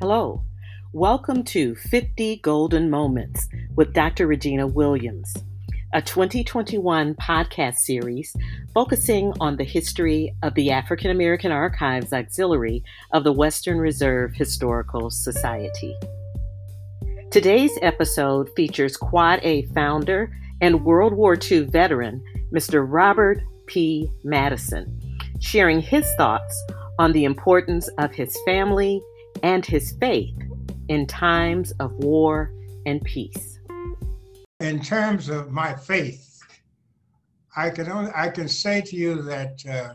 Hello. Welcome to 50 Golden Moments with Dr. Regina Williams, a 2021 podcast series focusing on the history of the African American Archives Auxiliary of the Western Reserve Historical Society. Today's episode features Quad A founder and World War II veteran, Mr. Robert P. Madison, sharing his thoughts on the importance of his family and his faith in times of war and peace. In terms of my faith, I can only, I can say to you that uh,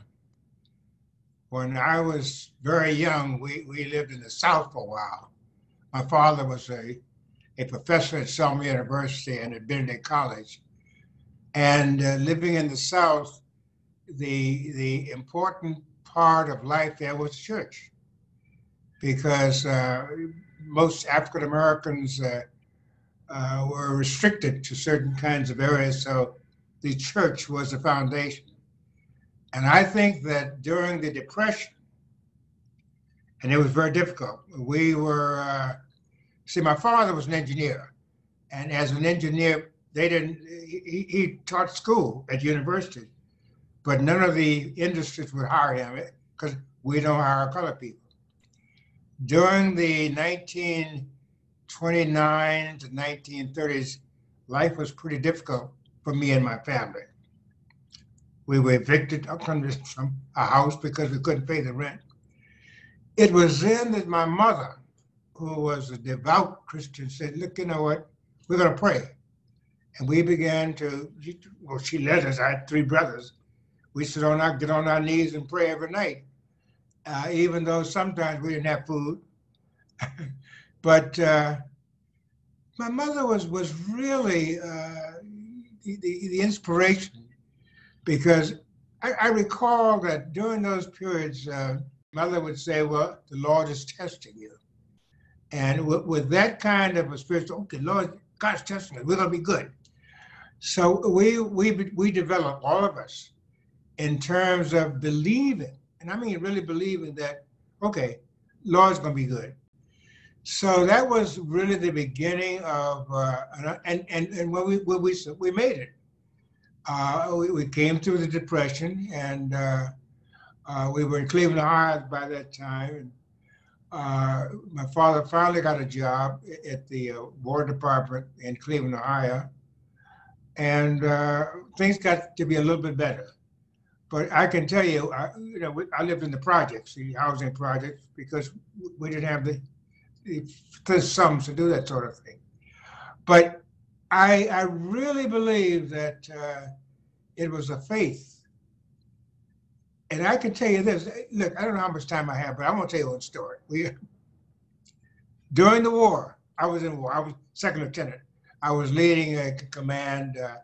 when I was very young, we, we lived in the South for a while. My father was a, a professor at Selma University and at Benedict College. And uh, living in the South, the, the important part of life there was church because uh, most African Americans uh, uh, were restricted to certain kinds of areas. So the church was the foundation. And I think that during the Depression, and it was very difficult, we were, uh, see, my father was an engineer. And as an engineer, they didn't, he, he taught school at university, but none of the industries would hire him because we don't hire colored people during the 1929 to 1930s, life was pretty difficult for me and my family. We were evicted from a house because we couldn't pay the rent. It was then that my mother, who was a devout Christian, said, Look, you know what? We're going to pray. And we began to, well, she led us. I had three brothers. We sit on our, get on our knees and pray every night uh, even though sometimes we didn't have food. but uh, my mother was was really uh, the, the, inspiration because I, I, recall that during those periods, uh, mother would say, "Well, the Lord is testing you," and with, with that kind of a spiritual, okay, Lord, God's testing us. We're gonna be good. So we we we develop all of us in terms of believing and I mean really believing that, okay, Lord's going to be good. So that was really the beginning of, uh, and, and, and when we, when we, we made it, uh, we, we came through the Depression and uh, uh we were in Cleveland, Ohio by that time. And, uh, my father finally got a job at the uh, War Department in Cleveland, Ohio. And things got to be a little bit better. But I can tell you, I, you know, I lived in the projects, the housing projects, because we didn't have the, the sums to do that sort of thing. But I, I really believe that uh, it was a faith. And I can tell you this. Look, I don't know how much time I have, but I'm gonna tell you one story. We, during the war, I was in war. I was second lieutenant. I was leading a command uh,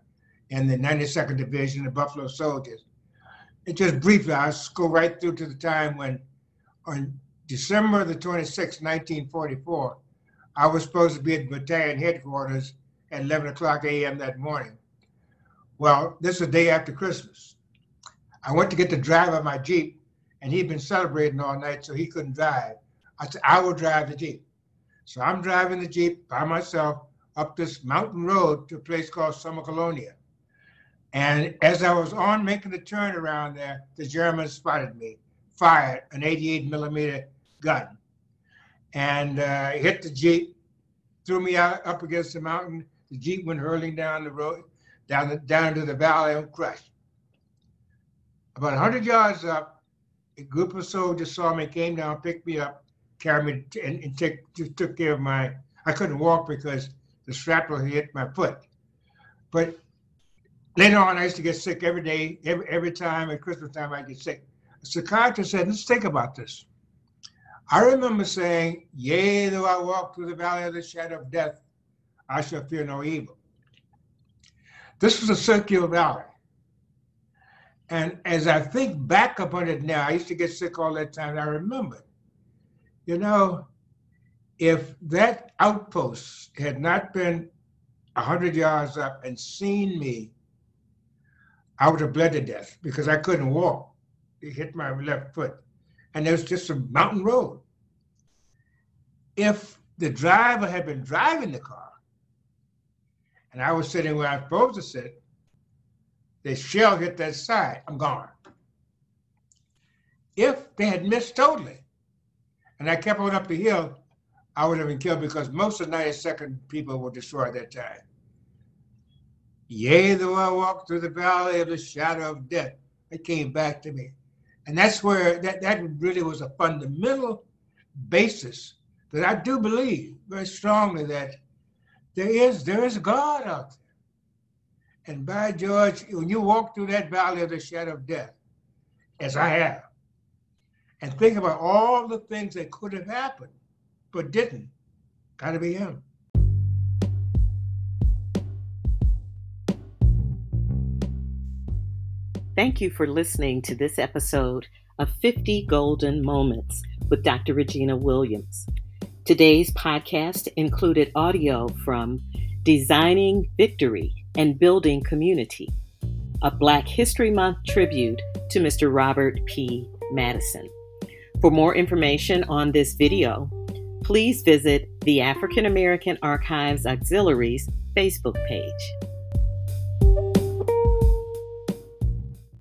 in the 92nd Division, the Buffalo Soldiers. And just briefly, I'll go right through to the time when on December the 26th, 1944, I was supposed to be at battalion headquarters at 11 o'clock a.m. that morning. Well, this is the day after Christmas. I went to get the driver of my Jeep, and he'd been celebrating all night, so he couldn't drive. I said, I will drive the Jeep. So I'm driving the Jeep by myself up this mountain road to a place called Sommocolonia. And as I was on making the turn around there, the Germans spotted me, fired an 88 millimeter gun, and uh, hit the Jeep, threw me out up against the mountain. The Jeep went hurling down the road, down the, down to the valley and crushed. About 100 yards up, a group of soldiers saw me, came down, picked me up, carried me, and, and took care of my. I couldn't walk because the shrapnel hit my foot. But Later on, I used to get sick every day, every, every time at Christmas time, I get sick. A psychiatrist said, let's think about this. I remember saying, Yea, though I walk through the valley of the shadow of death, I shall fear no evil. This was a circular valley. And as I think back upon it now, I used to get sick all that time. I remember, you know, if that outpost had not been 100 yards up and seen me I would have bled to death because I couldn't walk. It hit my left foot. And it was just a mountain road. if the driver had been driving the car and I was sitting where I'm supposed to sit, the shell hit that side, I'm gone. If they had missed totally and I kept on up the hill, I would have been killed because most of the 92nd people were destroyed that time. Yea, though I walk through the valley of the shadow of death, it came back to me. And that's where that, that really was a fundamental basis that I do believe very strongly that there is there is God out there. And by George, when you walk through that valley of the shadow of death, as I have, and think about all the things that could have happened but didn't, gotta be him. Thank you for listening to this episode of 50 Golden Moments with Dr. Regina Williams. Today's podcast included audio from Designing Victory and Building Community, a Black History Month tribute to Mr. Robert P. Madison. For more information on this video, please visit the African American Archives Auxiliaries Facebook page.